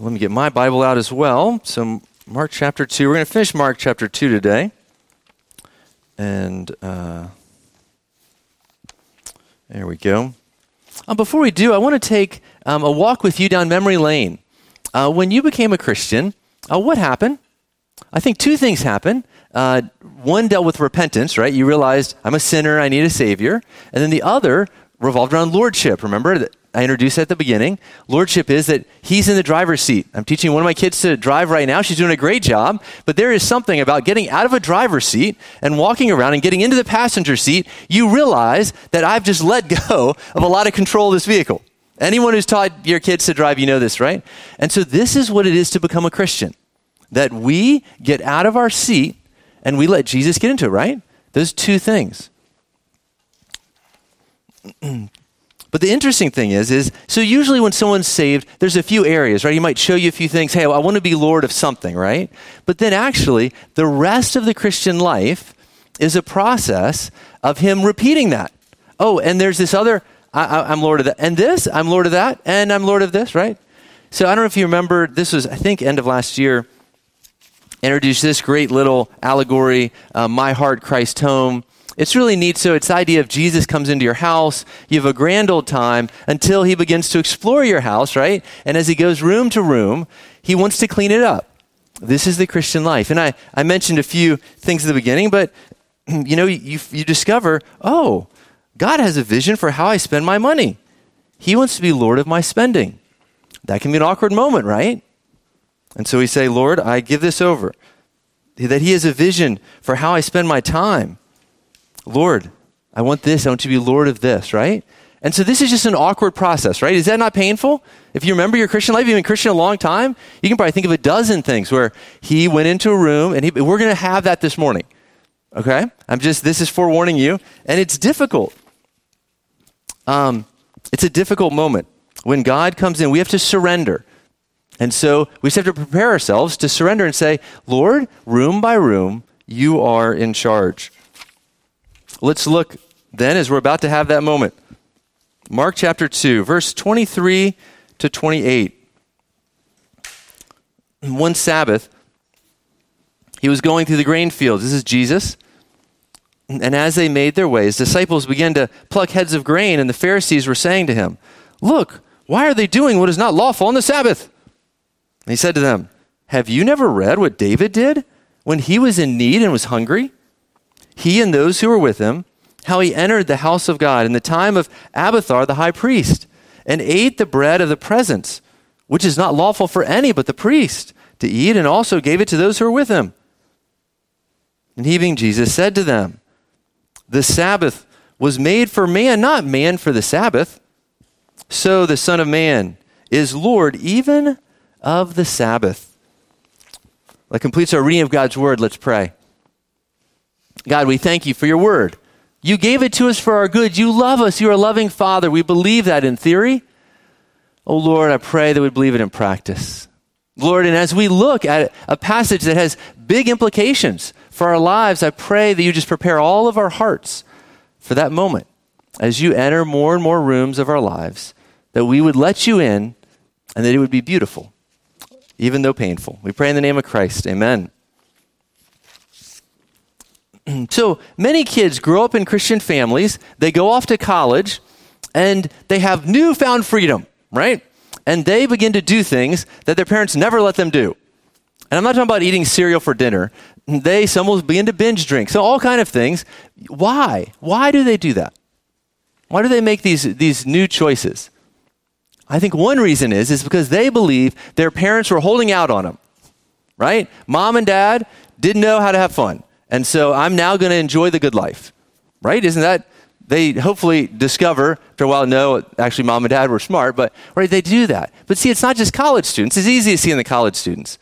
Let me get my Bible out as well. So, Mark chapter 2. We're going to finish Mark chapter 2 today. And uh, there we go. Uh, before we do, I want to take um, a walk with you down memory lane. Uh, when you became a Christian, uh, what happened? I think two things happened. Uh, one dealt with repentance, right? You realized I'm a sinner, I need a Savior. And then the other revolved around lordship. Remember that I introduced at the beginning. Lordship is that he's in the driver's seat. I'm teaching one of my kids to drive right now. She's doing a great job. But there is something about getting out of a driver's seat and walking around and getting into the passenger seat. You realize that I've just let go of a lot of control of this vehicle. Anyone who's taught your kids to drive, you know this, right? And so this is what it is to become a Christian. That we get out of our seat and we let Jesus get into it, right? Those two things. But the interesting thing is, is so usually when someone's saved, there's a few areas, right? He might show you a few things. Hey, I want to be Lord of something, right? But then actually, the rest of the Christian life is a process of him repeating that. Oh, and there's this other, I, am Lord of that, and this, I'm Lord of that, and I'm Lord of this, right? So I don't know if you remember, this was, I think, end of last year, introduced this great little allegory, uh, My Heart, Christ's Home it's really neat. So it's the idea of Jesus comes into your house, you have a grand old time until he begins to explore your house, right? And as he goes room to room, he wants to clean it up. This is the Christian life. And I, I mentioned a few things at the beginning, but you know, you, you discover, oh, God has a vision for how I spend my money. He wants to be Lord of my spending. That can be an awkward moment, right? And so we say, Lord, I give this over. That He has a vision for how I spend my time. Lord, I want this. I want you to be Lord of this, right? And so this is just an awkward process, right? Is that not painful? If you remember your Christian life, you've been Christian a long time, you can probably think of a dozen things where he went into a room and he, we're going to have that this morning. Okay? I'm just, this is forewarning you. And it's difficult. Um, it's a difficult moment. When God comes in, we have to surrender. And so we just have to prepare ourselves to surrender and say, Lord, room by room, you are in charge. Let's look then as we're about to have that moment. Mark chapter 2, verse 23 to 28. One Sabbath, he was going through the grain fields. This is Jesus. And as they made their way, his disciples began to pluck heads of grain, and the Pharisees were saying to him, Look, why are they doing what is not lawful on the Sabbath? And he said to them, Have you never read what David did when he was in need and was hungry? He and those who were with him, how he entered the house of God in the time of Abiathar the high priest, and ate the bread of the presence, which is not lawful for any but the priest to eat, and also gave it to those who were with him. And he, being Jesus, said to them, The Sabbath was made for man, not man for the Sabbath. So the Son of Man is Lord even of the Sabbath. That completes our reading of God's word. Let's pray. God, we thank you for your word. You gave it to us for our good. You love us. You're a loving Father. We believe that in theory. Oh, Lord, I pray that we believe it in practice. Lord, and as we look at a passage that has big implications for our lives, I pray that you just prepare all of our hearts for that moment as you enter more and more rooms of our lives, that we would let you in and that it would be beautiful, even though painful. We pray in the name of Christ. Amen. so many kids grow up in Christian families, they go off to college, and they have newfound freedom, right? And they begin to do things that their parents never let them do. And I'm not talking about eating cereal for dinner. They, some will begin to binge drink. So all kind of things. Why? Why do they do that? Why do they make these, these new choices? I think one reason is, is because they believe their parents were holding out on them, right? Mom and dad didn't know how to have fun. And so I'm now going to enjoy the good life, right? Isn't that? They hopefully discover after a while, no, actually, mom and dad were smart, but right, they do that. But see, it's not just college students. It's easy to see in the college students.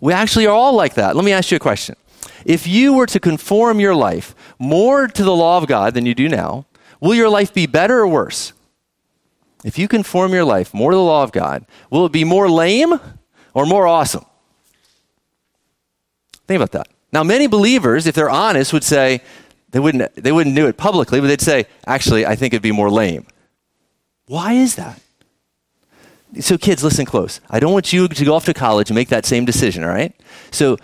We actually are all like that. Let me ask you a question. If you were to conform your life more to the law of God than you do now, will your life be better or worse? If you conform your life more to the law of God, will it be more lame or more awesome? Think about that. Now, many believers, if they're honest, would say they wouldn't, they wouldn't do it publicly, but they'd say, actually, I think it'd be more lame. Why is that? so kids, listen close. I don't want you to go off to college and make that same decision, all right? So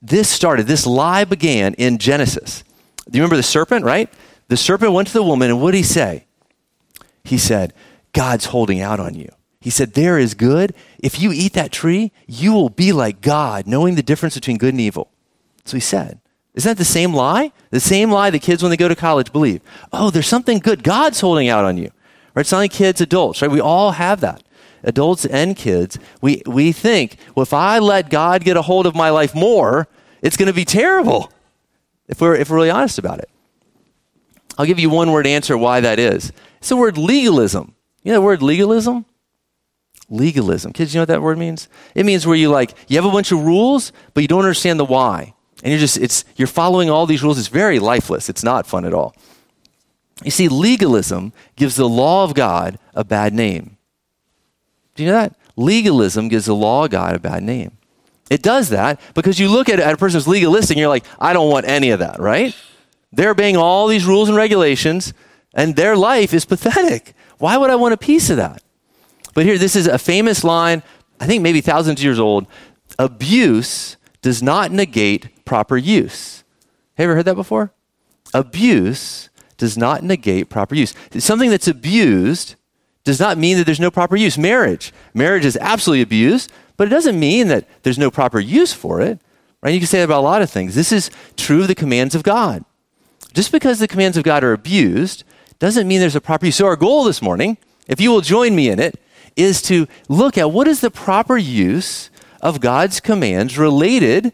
this started, this lie began in Genesis. Do you remember the serpent, right? The serpent went to the woman, and what did he say? He said, God's holding out on you. He said, There is good. If you eat that tree, you will be like God, knowing the difference between good and evil. So he said. Isn't that the same lie? The same lie that kids, when they go to college, believe. Oh, there's something good. God's holding out on you. Right? It's not like kids, adults, right? We all have that. Adults and kids. We, we think, well, if I let God get a hold of my life more, it's going to be terrible. If we're, if we're really honest about it. I'll give you one word answer why that is. It's the word legalism. You know the word legalism? Legalism. Kids, you know what that word means? It means where you like, you have a bunch of rules, but you don't understand the why. And you're just, it's, you're following all these rules. It's very lifeless. It's not fun at all. You see, legalism gives the law of God a bad name. Do you know that? Legalism gives the law of God a bad name. It does that because you look at, at a person who's legalistic and you're like, I don't want any of that, right? They're obeying all these rules and regulations, and their life is pathetic. Why would I want a piece of that? But here, this is a famous line, I think maybe thousands of years old. Abuse does not negate proper use. Have you ever heard that before? Abuse does not negate proper use. Something that's abused does not mean that there's no proper use. Marriage. Marriage is absolutely abused, but it doesn't mean that there's no proper use for it. Right? You can say that about a lot of things. This is true of the commands of God. Just because the commands of God are abused doesn't mean there's a proper use. So our goal this morning, if you will join me in it, is to look at what is the proper use of God's commands related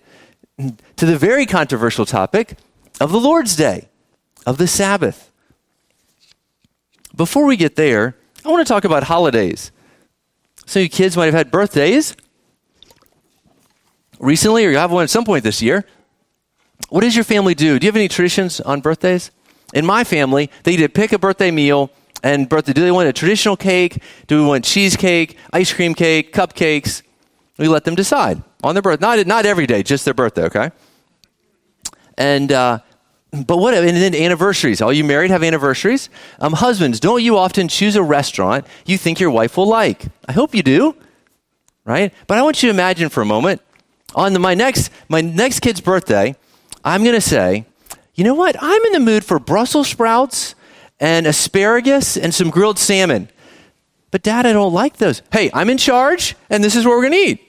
to the very controversial topic of the Lord's Day, of the Sabbath. Before we get there, I want to talk about holidays. Some of you kids might have had birthdays recently, or you have one at some point this year. What does your family do? Do you have any traditions on birthdays? In my family, they either pick a birthday meal and birthday. Do they want a traditional cake? Do we want cheesecake, ice cream cake, cupcakes? We let them decide on their birthday. Not, not every day, just their birthday, okay? And, uh, but what, and then anniversaries. All you married have anniversaries. Um, husbands, don't you often choose a restaurant you think your wife will like? I hope you do, right? But I want you to imagine for a moment on the, my next, my next kid's birthday, I'm going to say, you know what? I'm in the mood for Brussels sprouts and asparagus and some grilled salmon. But dad, I don't like those. Hey, I'm in charge and this is what we're going to eat.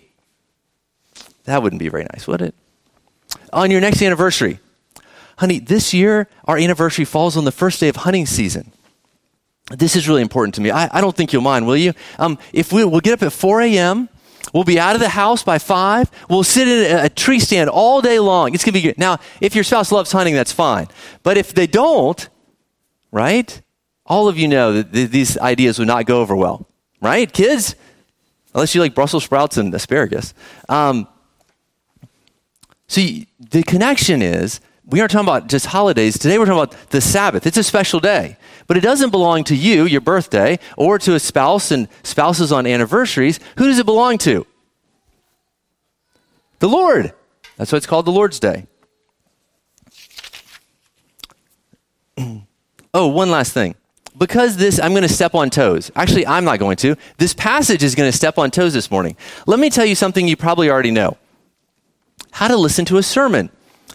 That wouldn't be very nice, would it? On your next anniversary, honey, this year our anniversary falls on the first day of hunting season. This is really important to me. I, I don't think you'll mind, will you? Um, if we, we'll get up at 4 a.m., We'll be out of the house by five. We'll sit in a, tree stand all day long. It's going to be good. Now, if your spouse loves hunting, that's fine. But if they don't, right? All of you know that th- these ideas would not go over well, right? Kids, unless you like Brussels sprouts and asparagus. Um, see, the connection is we aren't talking about just holidays. Today we're talking about the Sabbath. It's a special day, but it doesn't belong to you, your birthday, or to a spouse and spouses on anniversaries. Who does it belong to? The Lord. That's why it's called the Lord's Day. oh, one last thing. Because this, I'm going to step on toes. Actually, I'm not going to. This passage is going to step on toes this morning. Let me tell you something you probably already know how to listen to a sermon.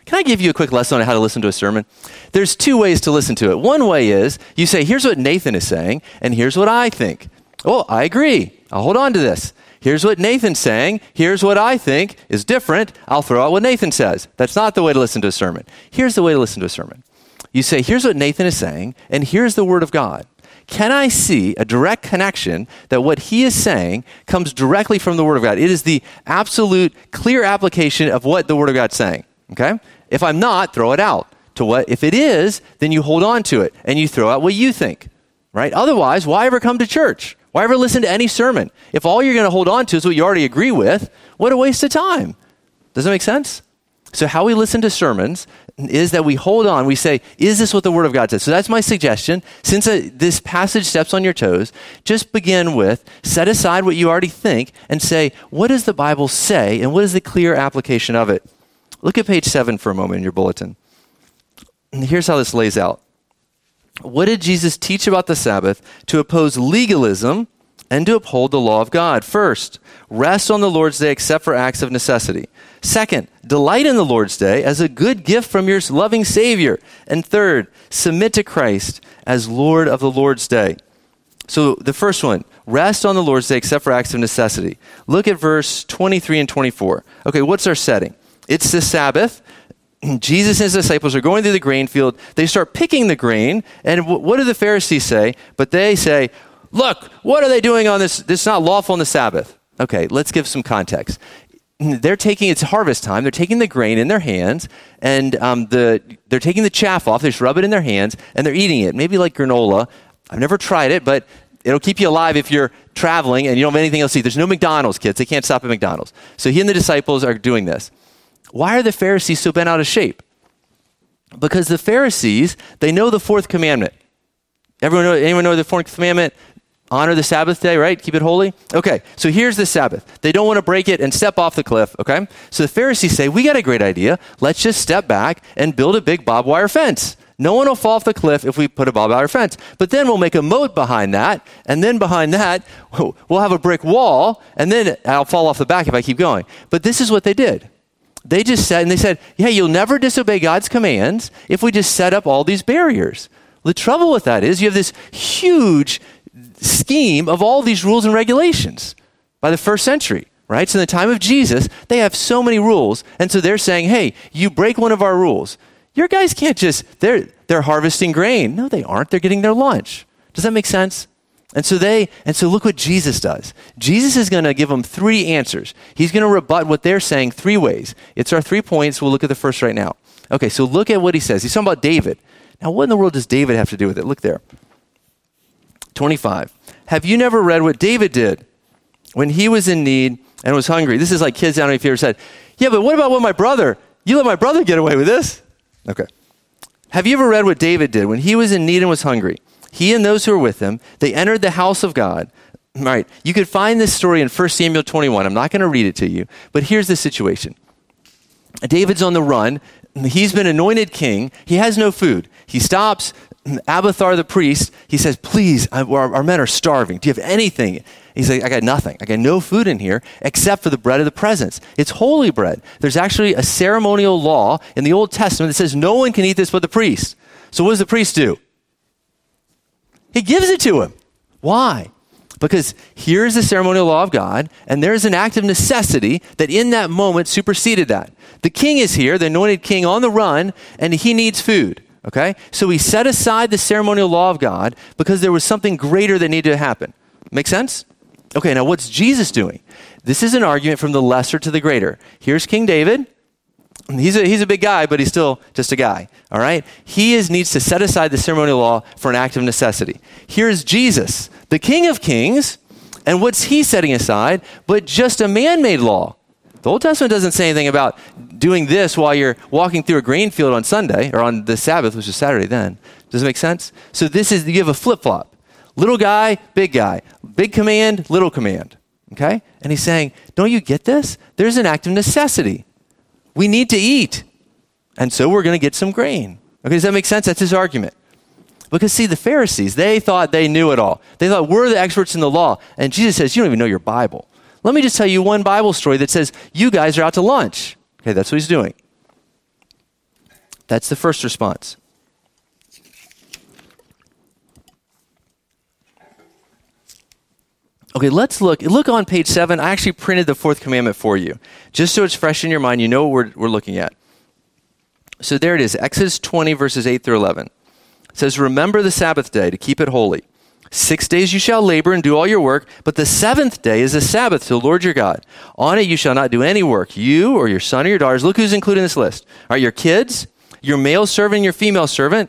Can I give you a quick lesson on how to listen to a sermon? There's two ways to listen to it. One way is you say, here's what Nathan is saying, and here's what I think. Oh, I agree. I'll hold on to this. Here's what Nathan's saying. Here's what I think is different. I'll throw out what Nathan says. That's not the way to listen to a sermon. Here's the way to listen to a sermon. You say, here's what Nathan is saying, and here's the word of God. Can I see a direct connection that what he is saying comes directly from the word of God? It is the absolute clear application of what the word of God's saying. Okay? If I'm not, throw it out. To what? If it is, then you hold on to it and you throw out what you think. Right? Otherwise, why ever come to church? Why ever listen to any sermon? If all you're going to hold on to is what you already agree with, what a waste of time. Does that make sense? So, how we listen to sermons is that we hold on. We say, Is this what the Word of God says? So, that's my suggestion. Since uh, this passage steps on your toes, just begin with set aside what you already think and say, What does the Bible say? And what is the clear application of it? Look at page seven for a moment in your bulletin. And here's how this lays out. What did Jesus teach about the Sabbath to oppose legalism and to uphold the law of God. First, rest on the Lord's day except for acts of necessity. Second, delight in the Lord's day as a good gift from your loving Savior. And third, submit to Christ as Lord of the Lord's day. So the first one, rest on the Lord's day except for acts of necessity. Look at verse 23 and 24. Okay, what's our setting? It's the Sabbath. Jesus and his disciples are going through the grain field. They start picking the grain. And what do the Pharisees say? But they say, Look, what are they doing on this? This is not lawful on the Sabbath. Okay, let's give some context. They're taking it's harvest time. They're taking the grain in their hands, and um, the they're taking the chaff off. They just rub it in their hands, and they're eating it. Maybe like granola. I've never tried it, but it'll keep you alive if you're traveling and you don't have anything else to eat. There's no McDonald's, kids. They can't stop at McDonald's. So he and the disciples are doing this. Why are the Pharisees so bent out of shape? Because the Pharisees, they know the fourth commandment. Everyone know, anyone know the fourth commandment? Honor the Sabbath day, right? Keep it holy. Okay, so here's the Sabbath. They don't want to break it and step off the cliff, okay? So the Pharisees say, We got a great idea. Let's just step back and build a big barbed wire fence. No one will fall off the cliff if we put a barbed wire fence. But then we'll make a moat behind that, and then behind that, we'll have a brick wall, and then I'll fall off the back if I keep going. But this is what they did. They just said, and they said, Yeah, you'll never disobey God's commands if we just set up all these barriers. The trouble with that is you have this huge scheme of all these rules and regulations by the first century, right? So in the time of Jesus, they have so many rules. And so they're saying, hey, you break one of our rules. Your guys can't just, they're, they're harvesting grain. No, they aren't. They're getting their lunch. Does that make sense? And so they, and so look what Jesus does. Jesus is going to give them three answers. He's going to rebut what they're saying three ways. It's our three points. We'll look at the first right now. Okay, so look at what he says. He's talking about David. Now, what in the world does David have to do with it? Look there. 25. Have you never read what David did when he was in need and was hungry? This is like kids, I don't know if you ever said, Yeah, but what about what my brother? You let my brother get away with this? Okay. Have you ever read what David did when he was in need and was hungry? He and those who were with him, they entered the house of God. All right. You could find this story in 1 Samuel 21. I'm not going to read it to you, but here's the situation. David's on the run. He's been anointed king. He has no food. He stops. Abiathar the priest, he says, Please, I, our, our, men are starving. Do you have anything? He's like, I got nothing. I got no food in here except for the bread of the presence. It's holy bread. There's actually a ceremonial law in the Old Testament that says no one can eat this but the priest. So what does the priest do? He gives it to him. Why? Because here's the ceremonial law of God, and there's an act of necessity that in that moment superseded that. The king is here, the anointed king on the run, and he needs food. Okay? So he set aside the ceremonial law of God because there was something greater that needed to happen. Make sense? Okay, now what's Jesus doing? This is an argument from the lesser to the greater. Here's King David. He's a, he's a big guy, but he's still just a guy. All right? He is, needs to set aside the ceremonial law for an act of necessity. Here's Jesus, the King of Kings. And what's he setting aside but just a man made law? The Old Testament doesn't say anything about doing this while you're walking through a grain field on Sunday or on the Sabbath, which is Saturday then. Does it make sense? So this is, you have a flip flop. Little guy, big guy. Big command, little command. Okay? And he's saying, don't you get this? There's an act of necessity. We need to eat. And so we're going to get some grain. Okay, does that make sense? That's his argument. Because see, the Pharisees, they thought they knew it all. They thought we're the experts in the law. And Jesus says, you don't even know your Bible. Let me just tell you one Bible story that says, You guys are out to lunch. Okay, that's what he's doing. That's the first response. Okay, let's look. Look on page seven. I actually printed the fourth commandment for you, just so it's fresh in your mind. You know what we're, we're looking at. So there it is Exodus 20, verses 8 through 11. It says, Remember the Sabbath day to keep it holy. Six days you shall labor and do all your work, but the seventh day is a Sabbath to the Lord your God. On it you shall not do any work, you or your son or your daughters. Look who's included in this list. Are your kids, your male servant, and your female servant.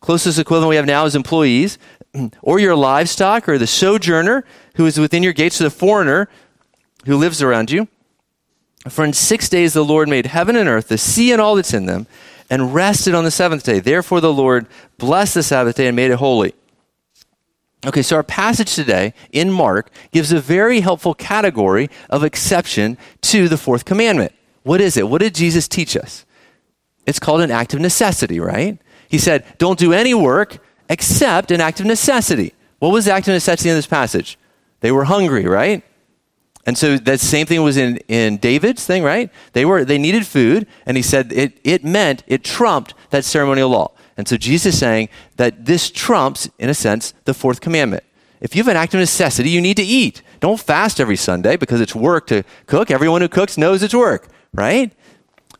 Closest equivalent we have now is employees, or your livestock, or the sojourner who is within your gates, so the foreigner who lives around you. For in six days the Lord made heaven and earth, the sea and all that's in them, and rested on the seventh day. Therefore the Lord blessed the Sabbath day and made it holy. Okay, so our passage today in Mark gives a very helpful category of exception to the fourth commandment. What is it? What did Jesus teach us? It's called an act of necessity, right? He said, don't do any work except an act of necessity. What was the act of necessity in this passage? They were hungry, right? And so that same thing was in, in David's thing, right? They were they needed food, and he said it, it meant it trumped that ceremonial law. And so Jesus is saying that this trumps, in a sense, the fourth commandment. If you have an act of necessity, you need to eat. Don't fast every Sunday because it's work to cook. Everyone who cooks knows it's work, right?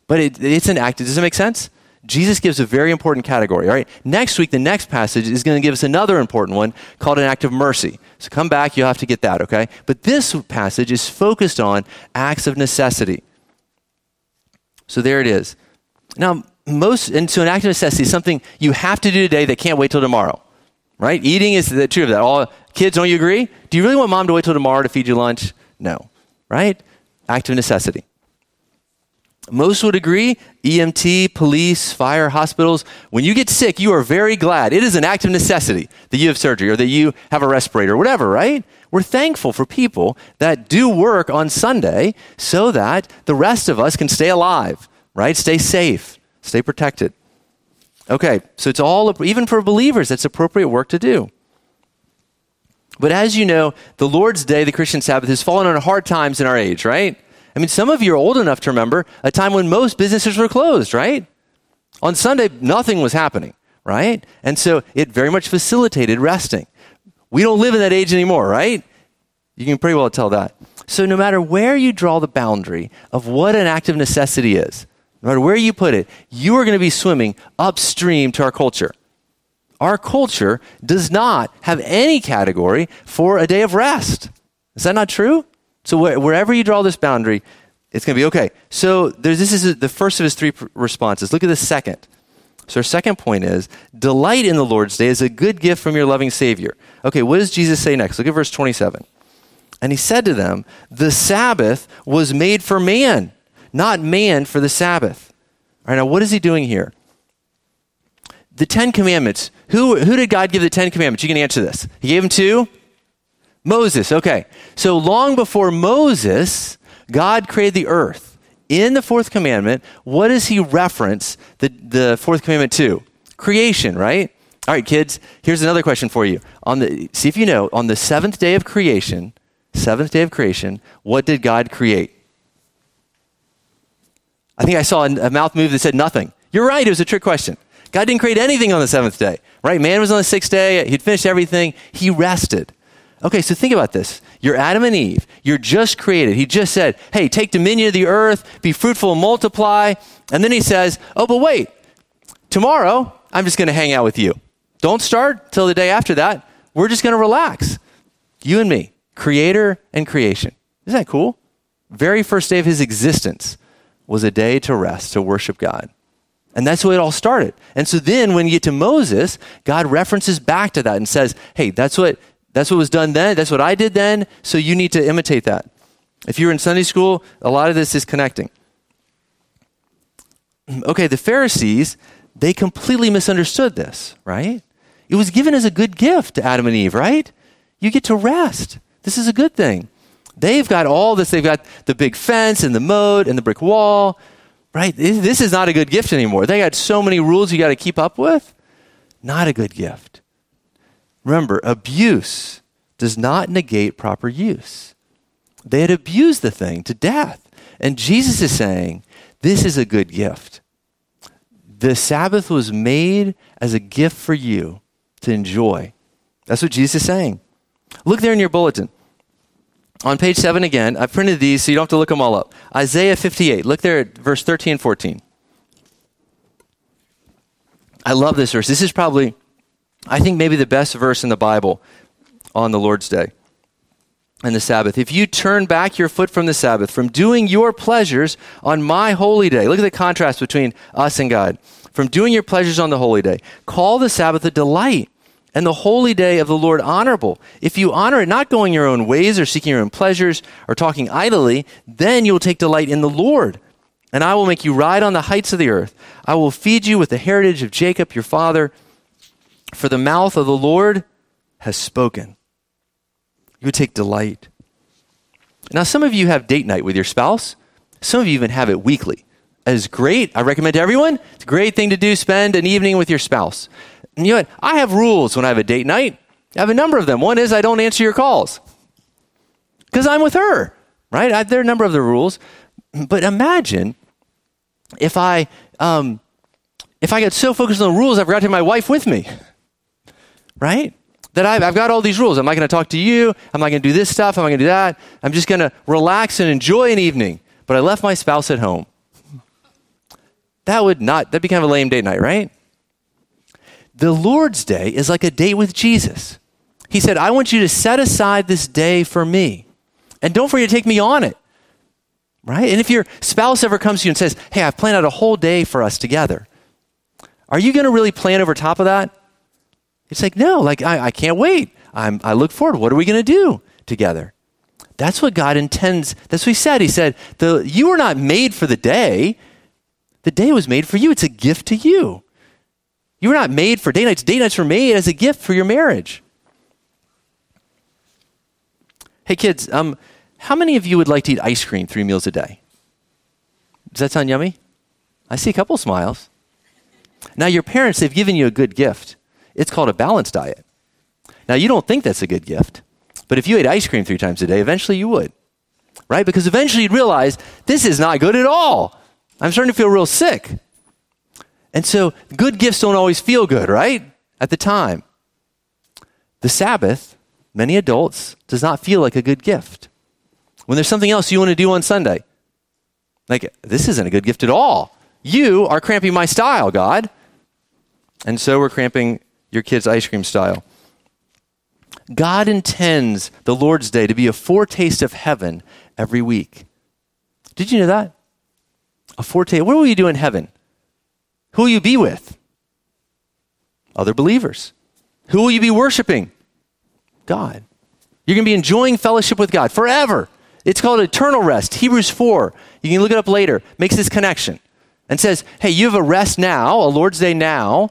But it, it's an act. Does it make sense? Jesus gives a very important category. All right. Next week, the next passage is going to give us another important one called an act of mercy. So come back, you'll have to get that, okay? But this passage is focused on acts of necessity. So there it is. Now, most, and so an act of necessity is something you have to do today that can't wait till tomorrow, right? Eating is the truth of that. All kids, don't you agree? Do you really want mom to wait till tomorrow to feed you lunch? No, right? Act of necessity. Most would agree EMT, police, fire, hospitals. When you get sick, you are very glad. It is an act of necessity that you have surgery or that you have a respirator or whatever, right? We're thankful for people that do work on Sunday so that the rest of us can stay alive, right? Stay safe, stay protected. Okay, so it's all, even for believers, that's appropriate work to do. But as you know, the Lord's Day, the Christian Sabbath, has fallen on hard times in our age, right? I mean, some of you are old enough to remember a time when most businesses were closed, right? On Sunday, nothing was happening, right? And so it very much facilitated resting. We don't live in that age anymore, right? You can pretty well tell that. So no matter where you draw the boundary of what an act of necessity is, no matter where you put it, you are going to be swimming upstream to our culture. Our culture does not have any category for a day of rest. Is that not true? So wh- wherever you draw this boundary, it's going to be okay. So this is the first of his three pr- responses. Look at the second. So our second point is delight in the Lord's day is a good gift from your loving Savior. Okay, what does Jesus say next? Look at verse 27. And he said to them, The Sabbath was made for man, not man for the Sabbath. All right, now what is he doing here? The Ten Commandments. Who, who did God give the Ten Commandments? You can answer this. He gave them to Moses, okay. So long before Moses, God created the earth. In the fourth commandment, what does he reference the, the fourth commandment to? Creation, right? All right, kids, here's another question for you. On the, see if you know, on the seventh day of creation, seventh day of creation, what did God create? I think I saw a mouth move that said nothing. You're right, it was a trick question. God didn't create anything on the seventh day, right? Man was on the sixth day, he'd finished everything, he rested. Okay, so think about this. You're Adam and Eve. You're just created. He just said, hey, take dominion of the earth, be fruitful and multiply. And then he says, oh, but wait, tomorrow I'm just going to hang out with you. Don't start till the day after that. We're just going to relax. You and me, creator and creation. Isn't that cool? Very first day of his existence was a day to rest, to worship God. And that's way it all started. And so then when you get to Moses, God references back to that and says, hey, that's what that's what was done then. That's what I did then. So you need to imitate that. If you're in Sunday school, a lot of this is connecting. Okay, the Pharisees, they completely misunderstood this, right? It was given as a good gift to Adam and Eve, right? You get to rest. This is a good thing. They've got all this. They've got the big fence and the moat and the brick wall, right? This is not a good gift anymore. They got so many rules you got to keep up with. Not a good gift. Remember, abuse does not negate proper use. They had abused the thing to death. And Jesus is saying, this is a good gift. The Sabbath was made as a gift for you to enjoy. That's what Jesus is saying. Look there in your bulletin. On page 7 again, I've printed these so you don't have to look them all up. Isaiah 58. Look there at verse 13 and 14. I love this verse. This is probably I think maybe the best verse in the Bible on the Lord's Day and the Sabbath. If you turn back your foot from the Sabbath, from doing your pleasures on my holy day, look at the contrast between us and God. From doing your pleasures on the holy day, call the Sabbath a delight and the holy day of the Lord honorable. If you honor it, not going your own ways or seeking your own pleasures or talking idly, then you will take delight in the Lord. And I will make you ride on the heights of the earth. I will feed you with the heritage of Jacob your father for the mouth of the Lord has spoken. You take delight. Now, some of you have date night with your spouse. Some of you even have it weekly. That is great. I recommend to everyone. It's a great thing to do. Spend an evening with your spouse. You know what? I have rules when I have a date night. I have a number of them. One is I don't answer your calls. because I'm with her, right? I, there are a number of the rules. But imagine if I, um, if I get so focused on the rules, I forgot to have my wife with me, right? That I've, I've got all these rules. I'm not going to talk to you. I'm not going to do this stuff. I'm not going to do that. I'm just going to relax and enjoy an evening. But I left my spouse at home. That would not, that'd be kind of a lame date night, right? The Lord's Day is like a date with Jesus. He said, I want you to set aside this day for me. And don't forget to take me on it. Right? And if your spouse ever comes to you and says, Hey, I've planned out a whole day for us together, are you going to really plan over top of that? It's like, no, like, I, I can't wait. I'm, I look forward. What are we going to do together? That's what God intends. That's what He said. He said, the, You were not made for the day, the day was made for you. It's a gift to you. You were not made for day nights. Day nights were made as a gift for your marriage. Hey, kids, um, how many of you would like to eat ice cream three meals a day? Does that sound yummy? I see a couple smiles. Now, your parents, they've given you a good gift. It's called a balanced diet. Now, you don't think that's a good gift, but if you ate ice cream three times a day, eventually you would, right? Because eventually you'd realize this is not good at all. I'm starting to feel real sick. And so, good gifts don't always feel good, right? At the time. The Sabbath, many adults, does not feel like a good gift. When there's something else you want to do on Sunday, like, this isn't a good gift at all. You are cramping my style, God. And so we're cramping your kids' ice cream style. God intends the Lord's Day to be a foretaste of heaven every week. Did you know that? A foretaste. What will you do in heaven? Who will you be with? Other believers. Who will you be worshiping? God. You're going to be enjoying fellowship with God forever. It's called eternal rest. Hebrews 4, you can look it up later, makes this connection and says, hey, you have a rest now, a Lord's Day now,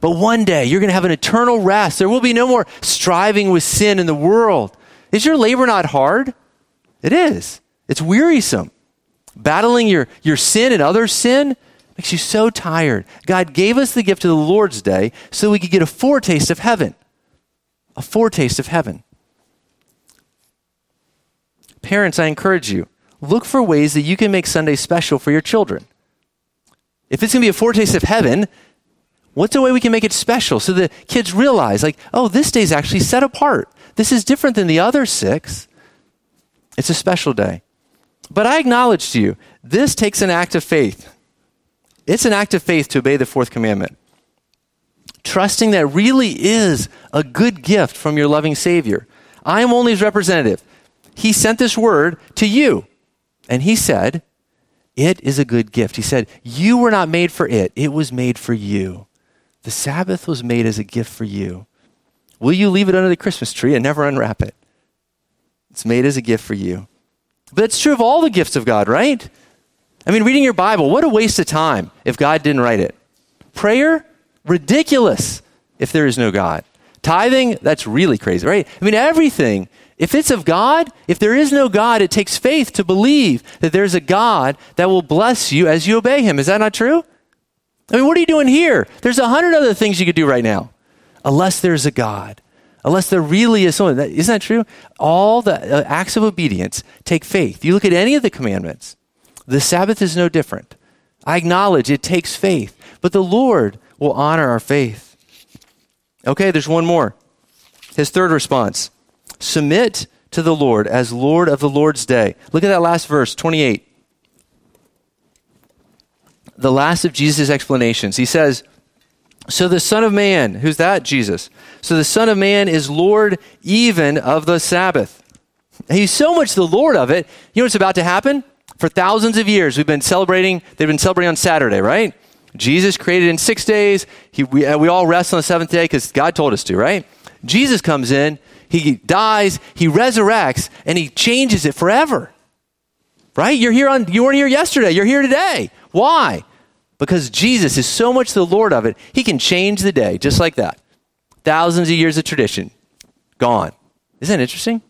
but one day you're going to have an eternal rest. There will be no more striving with sin in the world. Is your labor not hard? It is. It's wearisome. Battling your, your sin and other sin makes you so tired. God gave us the gift of the Lord's Day so we could get a foretaste of heaven. A foretaste of heaven. Parents, I encourage you look for ways that you can make Sunday special for your children. If it's going to be a foretaste of heaven, What's a way we can make it special so the kids realize, like, oh, this day's actually set apart. This is different than the other six. It's a special day. But I acknowledge to you, this takes an act of faith. It's an act of faith to obey the fourth commandment. Trusting that really is a good gift from your loving Savior. I am only his representative. He sent this word to you. And he said, It is a good gift. He said, You were not made for it, it was made for you. The Sabbath was made as a gift for you. Will you leave it under the Christmas tree and never unwrap it? It's made as a gift for you. But it's true of all the gifts of God, right? I mean, reading your Bible, what a waste of time if God didn't write it. Prayer, ridiculous if there is no God. Tithing, that's really crazy, right? I mean, everything. If it's of God, if there is no God, it takes faith to believe that there's a God that will bless you as you obey Him. Is that not true? I mean, what are you doing here? There's a hundred other things you could do right now, unless there's a God, unless there really is someone. That, isn't that true? All the uh, acts of obedience take faith. You look at any of the commandments, the Sabbath is no different. I acknowledge it takes faith, but the Lord will honor our faith. Okay, there's one more. His third response submit to the Lord as Lord of the Lord's day. Look at that last verse, 28 the last of Jesus' explanations. He says, So the Son of Man, who's that? Jesus. So the Son of Man is Lord even of the Sabbath. He's so much the Lord of it. You know what's about to happen? For thousands of years, we've been celebrating, they've been celebrating on Saturday, right? Jesus created in six days. He, we, uh, we all rest on the seventh day because God told us to, right? Jesus comes in, he dies, he resurrects, and he changes it forever. Right? You're here on you weren't here yesterday, you're here today. Why? Because Jesus is so much the Lord of it, he can change the day just like that. Thousands of years of tradition gone. Isn't that interesting?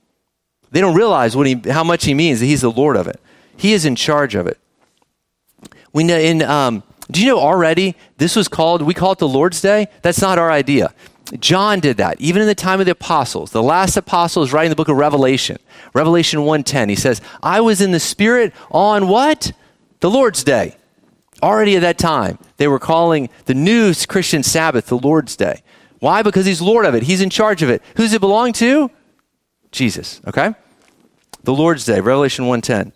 They don't realize what he, how much he means that he's the Lord of it. He is in charge of it. We know in, um, do you know already this was called, we call it the Lord's Day? That's not our idea. John did that, even in the time of the apostles. The last apostle is writing the book of Revelation. Revelation 1:10, he says, "I was in the Spirit on what? The Lord's Day." Already at that time, they were calling the new Christian Sabbath the Lord's Day. Why? Because he's Lord of it. He's in charge of it. Who's it belong to? Jesus, okay? The Lord's Day, Revelation 1:10.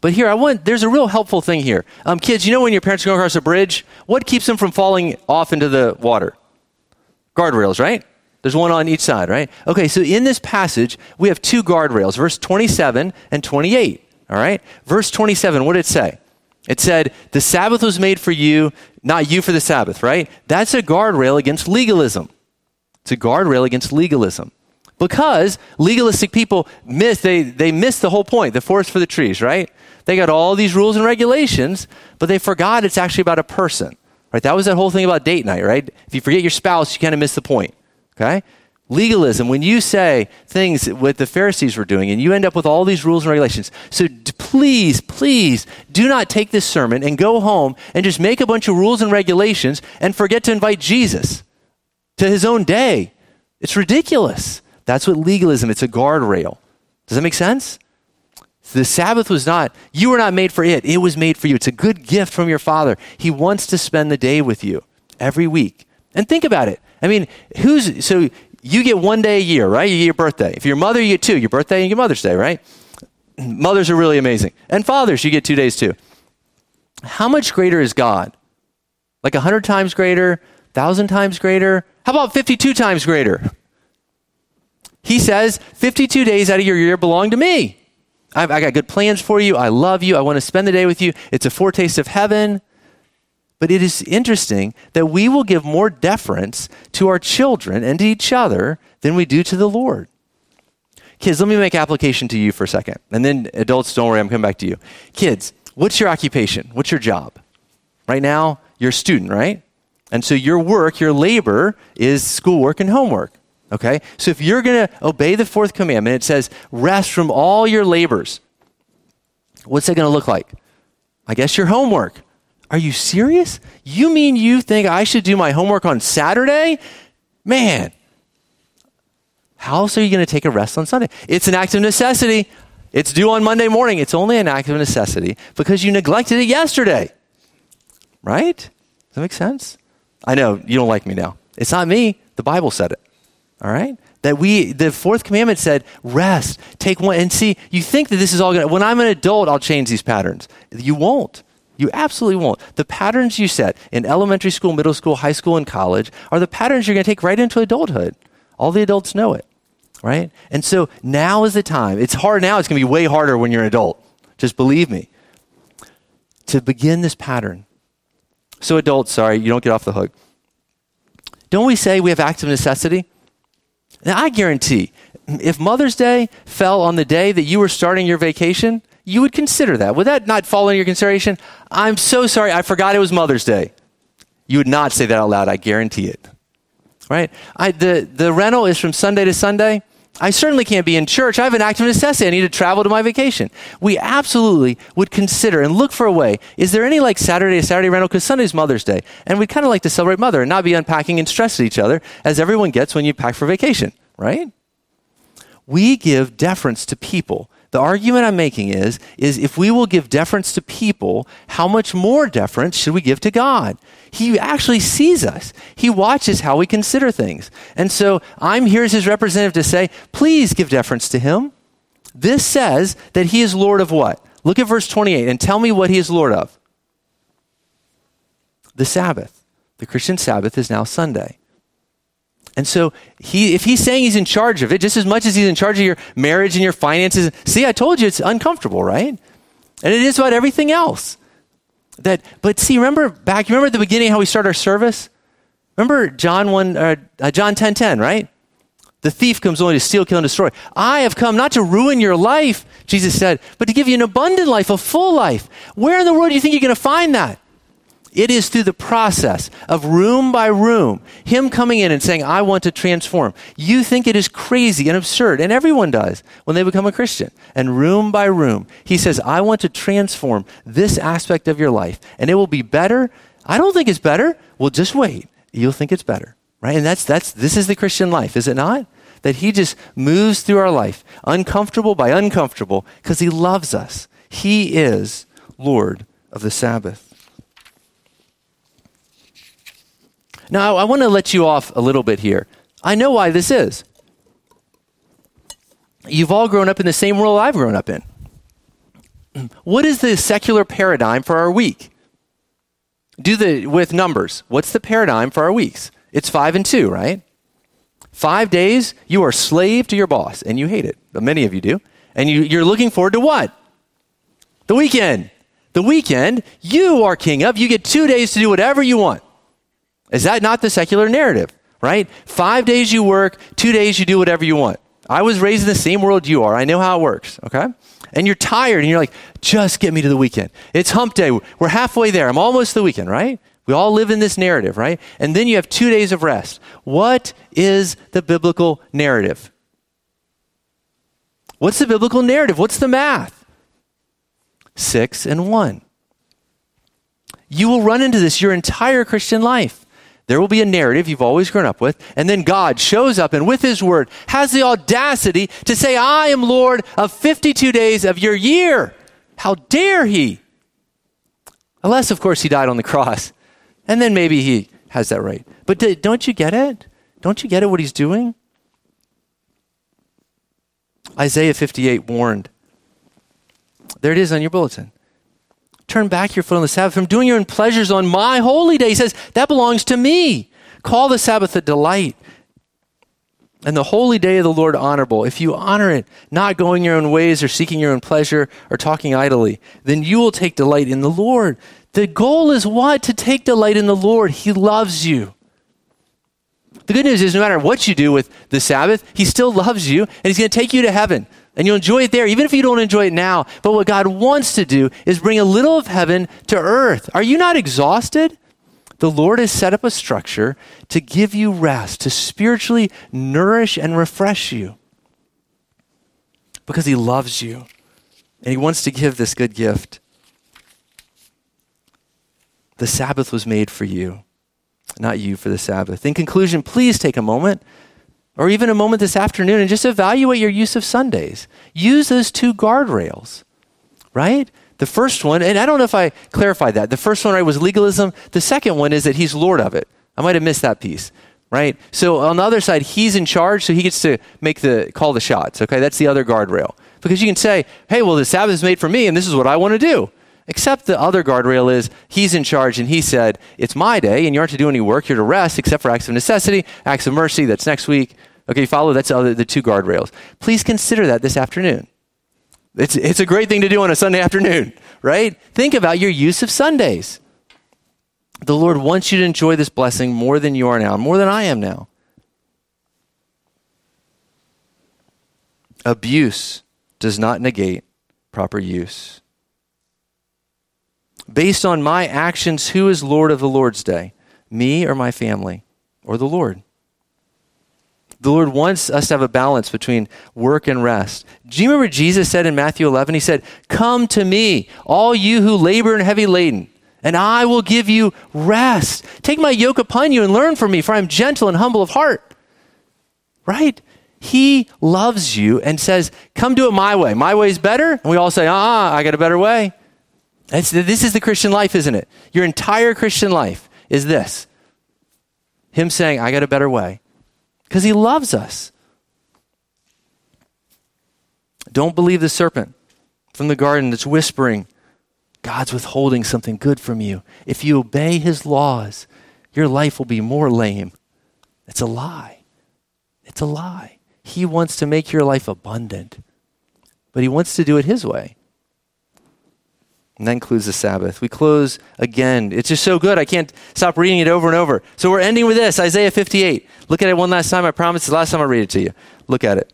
But here, I want, there's a real helpful thing here. Um, kids, you know when your parents go across a bridge, what keeps them from falling off into the water? Guardrails, right? There's one on each side, right? Okay, so in this passage, we have two guardrails, verse 27 and 28. All right? Verse 27, what did it say? It said, The Sabbath was made for you, not you for the Sabbath, right? That's a guardrail against legalism. It's a guardrail against legalism. Because legalistic people miss, they, they miss the whole point, the forest for the trees, right? They got all these rules and regulations, but they forgot it's actually about a person, right? That was that whole thing about date night, right? If you forget your spouse, you kind of miss the point, okay? Legalism, when you say things what the Pharisees were doing and you end up with all these rules and regulations. So d- please, please do not take this sermon and go home and just make a bunch of rules and regulations and forget to invite Jesus to his own day. It's ridiculous. That's what legalism, it's a guardrail. Does that make sense? The Sabbath was not, you were not made for it. It was made for you. It's a good gift from your Father. He wants to spend the day with you every week. And think about it. I mean, who's, so you get one day a year, right? You get your birthday. If you're a mother, you get two. Your birthday and your Mother's Day, right? Mothers are really amazing. And fathers, you get two days too. How much greater is God? Like a hundred times greater? Thousand times greater? How about 52 times greater? He says, 52 days out of your year belong to me. I've, I got good plans for you. I love you. I want to spend the day with you. It's a foretaste of heaven. But it is interesting that we will give more deference to our children and to each other than we do to the Lord. Kids, let me make application to you for a second. And then adults, don't worry, I'm coming back to you. Kids, what's your occupation? What's your job? Right now, you're a student, right? And so your work, your labor is schoolwork and homework. Okay? So if you're going to obey the fourth commandment, it says, rest from all your labors. What's that going to look like? I guess your homework. Are you serious? You mean you think I should do my homework on Saturday? Man, how else are you going to take a rest on Sunday? It's an act of necessity. It's due on Monday morning. It's only an act of necessity because you neglected it yesterday. Right? Does that make sense? I know you don't like me now. It's not me. The Bible said it. All right? That we, the fourth commandment said, rest, take one. And see, you think that this is all going to, when I'm an adult, I'll change these patterns. You won't. You absolutely won't. The patterns you set in elementary school, middle school, high school, and college are the patterns you're going to take right into adulthood. All the adults know it, right? And so now is the time. It's hard now. It's going to be way harder when you're an adult. Just believe me. To begin this pattern. So, adults, sorry, you don't get off the hook. Don't we say we have acts of necessity? Now, I guarantee if Mother's Day fell on the day that you were starting your vacation, you would consider that. Would that not fall into your consideration? I'm so sorry, I forgot it was Mother's Day. You would not say that out loud, I guarantee it. Right? I, the, the rental is from Sunday to Sunday. I certainly can't be in church. I have an act of necessity. I need to travel to my vacation. We absolutely would consider and look for a way. Is there any like Saturday Saturday rental? Because Sunday's Mother's Day. And we'd kind of like to celebrate Mother and not be unpacking and stress at each other as everyone gets when you pack for vacation, right? We give deference to people the argument I'm making is, is if we will give deference to people, how much more deference should we give to God? He actually sees us. He watches how we consider things. And so I'm here as his representative to say, please give deference to him. This says that he is Lord of what? Look at verse 28 and tell me what he is Lord of. The Sabbath. The Christian Sabbath is now Sunday. And so he, if he's saying he's in charge of it, just as much as he's in charge of your marriage and your finances, see, I told you it's uncomfortable, right? And it is about everything else. That, but see, remember back, remember at the beginning how we start our service? Remember John 1, uh, uh, John 10, 10, right? The thief comes only to steal, kill, and destroy. I have come not to ruin your life, Jesus said, but to give you an abundant life, a full life. Where in the world do you think you're going to find that? It is through the process of room by room, Him coming in and saying, I want to transform. You think it is crazy and absurd, and everyone does when they become a Christian. And room by room, He says, I want to transform this aspect of your life, and it will be better. I don't think it's better. Well, just wait. You'll think it's better, right? And that's, that's, this is the Christian life, is it not? that He just moves through our life, uncomfortable by uncomfortable, because He loves us. He is Lord of the Sabbath. Now, I, want to let you off a little bit here. I know why this is. You've all grown up in the same world I've grown up in. What is the secular paradigm for our week? Do the with numbers. What's the paradigm for our weeks? It's five and two, right? Five days, you are slave to your boss, and you hate it. But many of you do. And you, you're looking forward to what? The weekend. The weekend, you are king of. You get two days to do whatever you want. Is that not the secular narrative, right? Five days you work, two days you do whatever you want. I was raised in the same world you are. I know how it works, okay? And you're tired and you're like, just get me to the weekend. It's hump day. We're halfway there. I'm almost the weekend, right? We all live in this narrative, right? And then you have two days of rest. What is the biblical narrative? What's the biblical narrative? What's the math? Six and one. You will run into this your entire Christian life. There will be a narrative you've always grown up with, and then God shows up and with his word has the audacity to say, I am Lord of 52 days of your year. How dare he? Unless, of course, he died on the cross. And then maybe he has that right. But don't you get it? Don't you get it what he's doing? Isaiah 58 warned. There it is on your bulletin. Turn back your foot on the Sabbath from doing your own pleasures on my holy day. He says, that belongs to me. Call the Sabbath a delight and the holy day of the Lord honorable. If you honor it, not going your own ways or seeking your own pleasure or talking idly, then you will take delight in the Lord. The goal is what? To take delight in the Lord. He loves you. The good news is no matter what you do with the Sabbath, He still loves you and He's going to take you to heaven and you'll enjoy it there, even if you don't enjoy it now. But what God wants to do is bring a little of heaven to earth. Are you not exhausted? The Lord has set up a structure to give you rest, to spiritually nourish and refresh you because He loves you and He wants to give this good gift. The Sabbath was made for you, not you for the Sabbath. In conclusion, please take a moment or even a moment this afternoon and just evaluate your use of Sundays. Use those two guardrails, right? The first one, and I don't know if I clarified that. The first one, right, was legalism. The second one is that he's Lord of it. I might have missed that piece, right? So on the other side, he's in charge, so he gets to make the call the shots. Okay, that's the other guardrail. Because you can say, hey, well, the Sabbath is made for me, and this is what I want to do. Except the other guardrail is he's in charge and he said, It's my day and you aren't to do any work. You're to rest except for acts of necessity, acts of mercy. That's next week. Okay, follow that's the, the two guardrails. Please consider that this afternoon. It's, it's a great thing to do on a Sunday afternoon, right? Think about your use of Sundays. The Lord wants you to enjoy this blessing more than you are now, more than I am now. Abuse does not negate proper use. Based on my actions, who is Lord of the Lord's day? Me or my family? Or the Lord? The Lord wants us to have a balance between work and rest. Do you remember Jesus said in Matthew 11? He said, Come to me, all you who labor and heavy laden, and I will give you rest. Take my yoke upon you and learn from me, for I am gentle and humble of heart. Right? He loves you and says, Come do it my way. My way is better. And we all say, Ah, I got a better way. It's, this is the Christian life, isn't it? Your entire Christian life is this Him saying, I got a better way because he loves us. Don't believe the serpent from the garden that's whispering, God's withholding something good from you. If you obey his laws, your life will be more lame. It's a lie. It's a lie. He wants to make your life abundant, but he wants to do it his way. And that includes the Sabbath. We close again. It's just so good. I can't stop reading it over and over. So we're ending with this Isaiah 58. Look at it one last time. I promise the last time I read it to you. Look at it.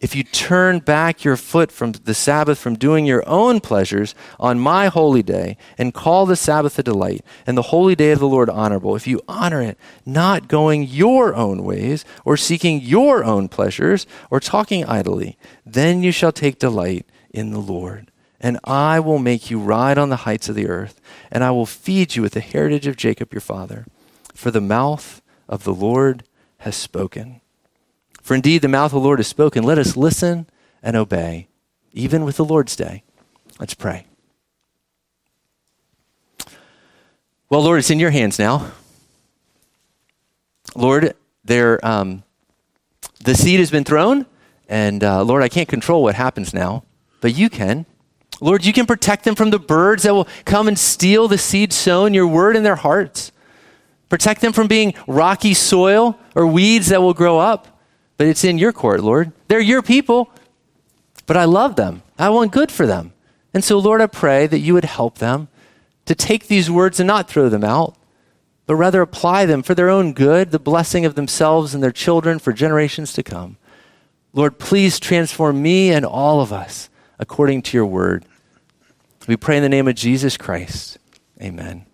If you turn back your foot from the Sabbath, from doing your own pleasures on my holy day, and call the Sabbath a delight, and the holy day of the Lord honorable, if you honor it, not going your own ways, or seeking your own pleasures, or talking idly, then you shall take delight in the Lord and I will make you ride on the heights of the earth, and I will feed you with the heritage of Jacob your father. For the mouth of the Lord has spoken. For indeed, the mouth of the Lord has spoken. Let us listen and obey, even with the Lord's day. Let's pray. Well, Lord, it's in your hands now. Lord, there, um, the seed has been thrown, and uh, Lord, I can't control what happens now, but you can. Lord, you can protect them from the birds that will come and steal the seed sown, your word in their hearts. Protect them from being rocky soil or weeds that will grow up. But it's in your court, Lord. They're your people, but I love them. I want good for them. And so, Lord, I pray that you would help them to take these words and not throw them out, but rather apply them for their own good, the blessing of themselves and their children for generations to come. Lord, please transform me and all of us according to your word. We pray in the name of Jesus Christ. Amen.